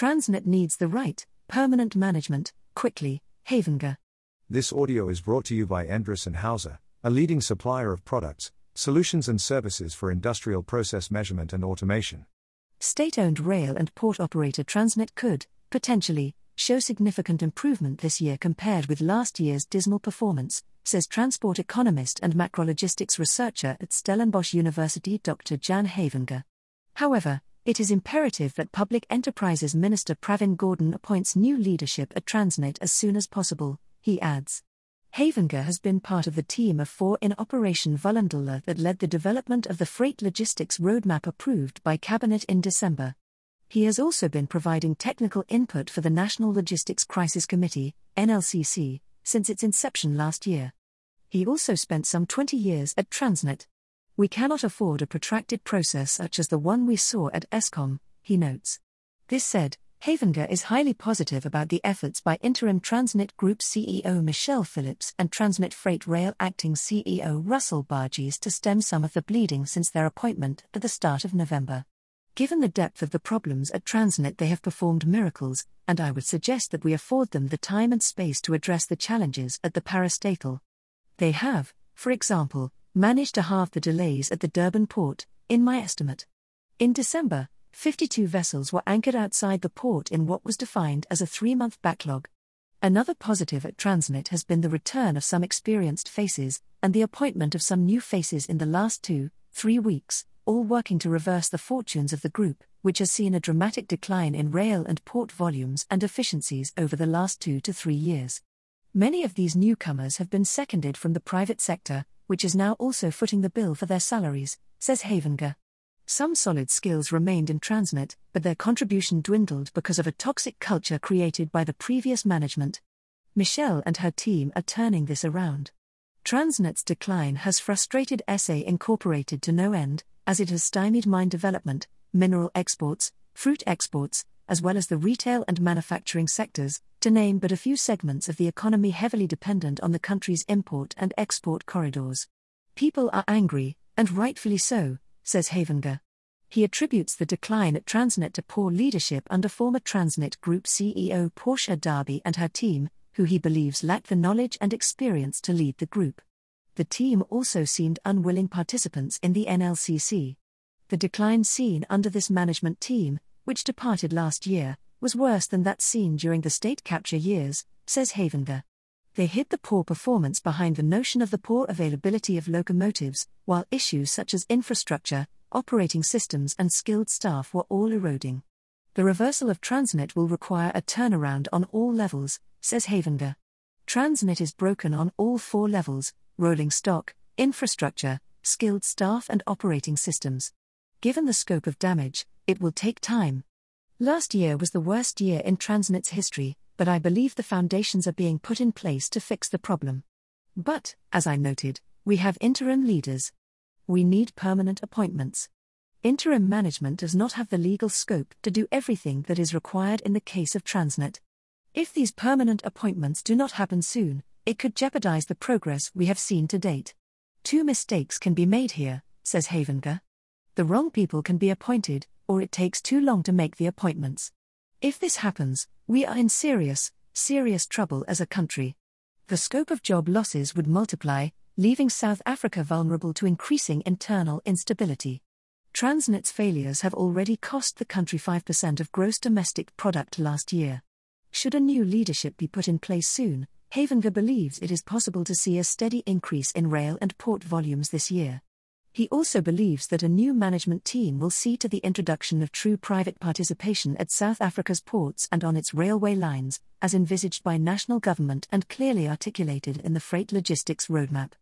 Transnet needs the right, permanent management, quickly, Havenga. This audio is brought to you by Endress and Hauser, a leading supplier of products, solutions and services for industrial process measurement and automation. State-owned rail and port operator Transnet could, potentially, show significant improvement this year compared with last year's dismal performance, says transport economist and macrologistics researcher at Stellenbosch University Dr. Jan Havenga. However, it is imperative that Public Enterprises Minister Pravin Gordhan appoints new leadership at Transnet as soon as possible, he adds. Havenga has been part of the team of four in Operation Vulindlela that led the development of the freight logistics roadmap approved by Cabinet in December. He has also been providing technical input for the National Logistics Crisis Committee, NLCC, since its inception last year. He also spent some 20 years at Transnet. We cannot afford a protracted process such as the one we saw at Eskom, he notes. This said, Havenga is highly positive about the efforts by interim Transnet Group CEO Michelle Phillips and Transnet Freight Rail acting CEO Russell Baatjies to stem some of the bleeding since their appointment at the start of November. Given the depth of the problems at Transnet, they have performed miracles, and I would suggest that we afford them the time and space to address the challenges at the parastatal. They have, for example, managed to halve the delays at the Durban port, in my estimate. In December, 52 vessels were anchored outside the port in what was defined as a three month backlog. Another positive at Transnet has been the return of some experienced faces, and the appointment of some new faces in the last two, three weeks, all working to reverse the fortunes of the group, which has seen a dramatic decline in rail and port volumes and efficiencies over the last two to three years. Many of these newcomers have been seconded from the private sector, which is now also footing the bill for their salaries, says Havenga. Some solid skills remained in Transnet, but their contribution dwindled because of a toxic culture created by the previous management. Michelle and her team are turning this around. Transnet's decline has frustrated SA Incorporated to no end, as it has stymied mine development, mineral exports, fruit exports, as well as the retail and manufacturing sectors, to name but a few segments of the economy heavily dependent on the country's import and export corridors. People are angry, and rightfully so, says Havenga. He attributes the decline at Transnet to poor leadership under former Transnet Group CEO Portia Derby and her team, who he believes lacked the knowledge and experience to lead the group. The team also seemed unwilling participants in the NLCC. The decline seen under this management team, which departed last year, was worse than that seen during the state capture years, says Havenga. They hid the poor performance behind the notion of the poor availability of locomotives, while issues such as infrastructure, operating systems, and skilled staff were all eroding. The reversal of Transnet will require a turnaround on all levels, says Havenga. Transnet is broken on all four levels rolling stock, infrastructure, skilled staff, and operating systems. Given the scope of damage, it will take time. Last year was the worst year in Transnet's history, but I believe the foundations are being put in place to fix the problem. But, as I noted, we have interim leaders. We need permanent appointments. Interim management does not have the legal scope to do everything that is required in the case of Transnet. If these permanent appointments do not happen soon, it could jeopardize the progress we have seen to date. Two mistakes can be made here, says Havenga. The wrong people can be appointed, or it takes too long to make the appointments. If this happens, we are in serious, serious trouble as a country. The scope of job losses would multiply, leaving South Africa vulnerable to increasing internal instability. Transnet's failures have already cost the country 5% of gross domestic product last year. Should a new leadership be put in place soon, Havenga believes it is possible to see a steady increase in rail and port volumes this year. He also believes that a new management team will see to the introduction of true private participation at South Africa's ports and on its railway lines, as envisaged by national government and clearly articulated in the Freight Logistics Roadmap.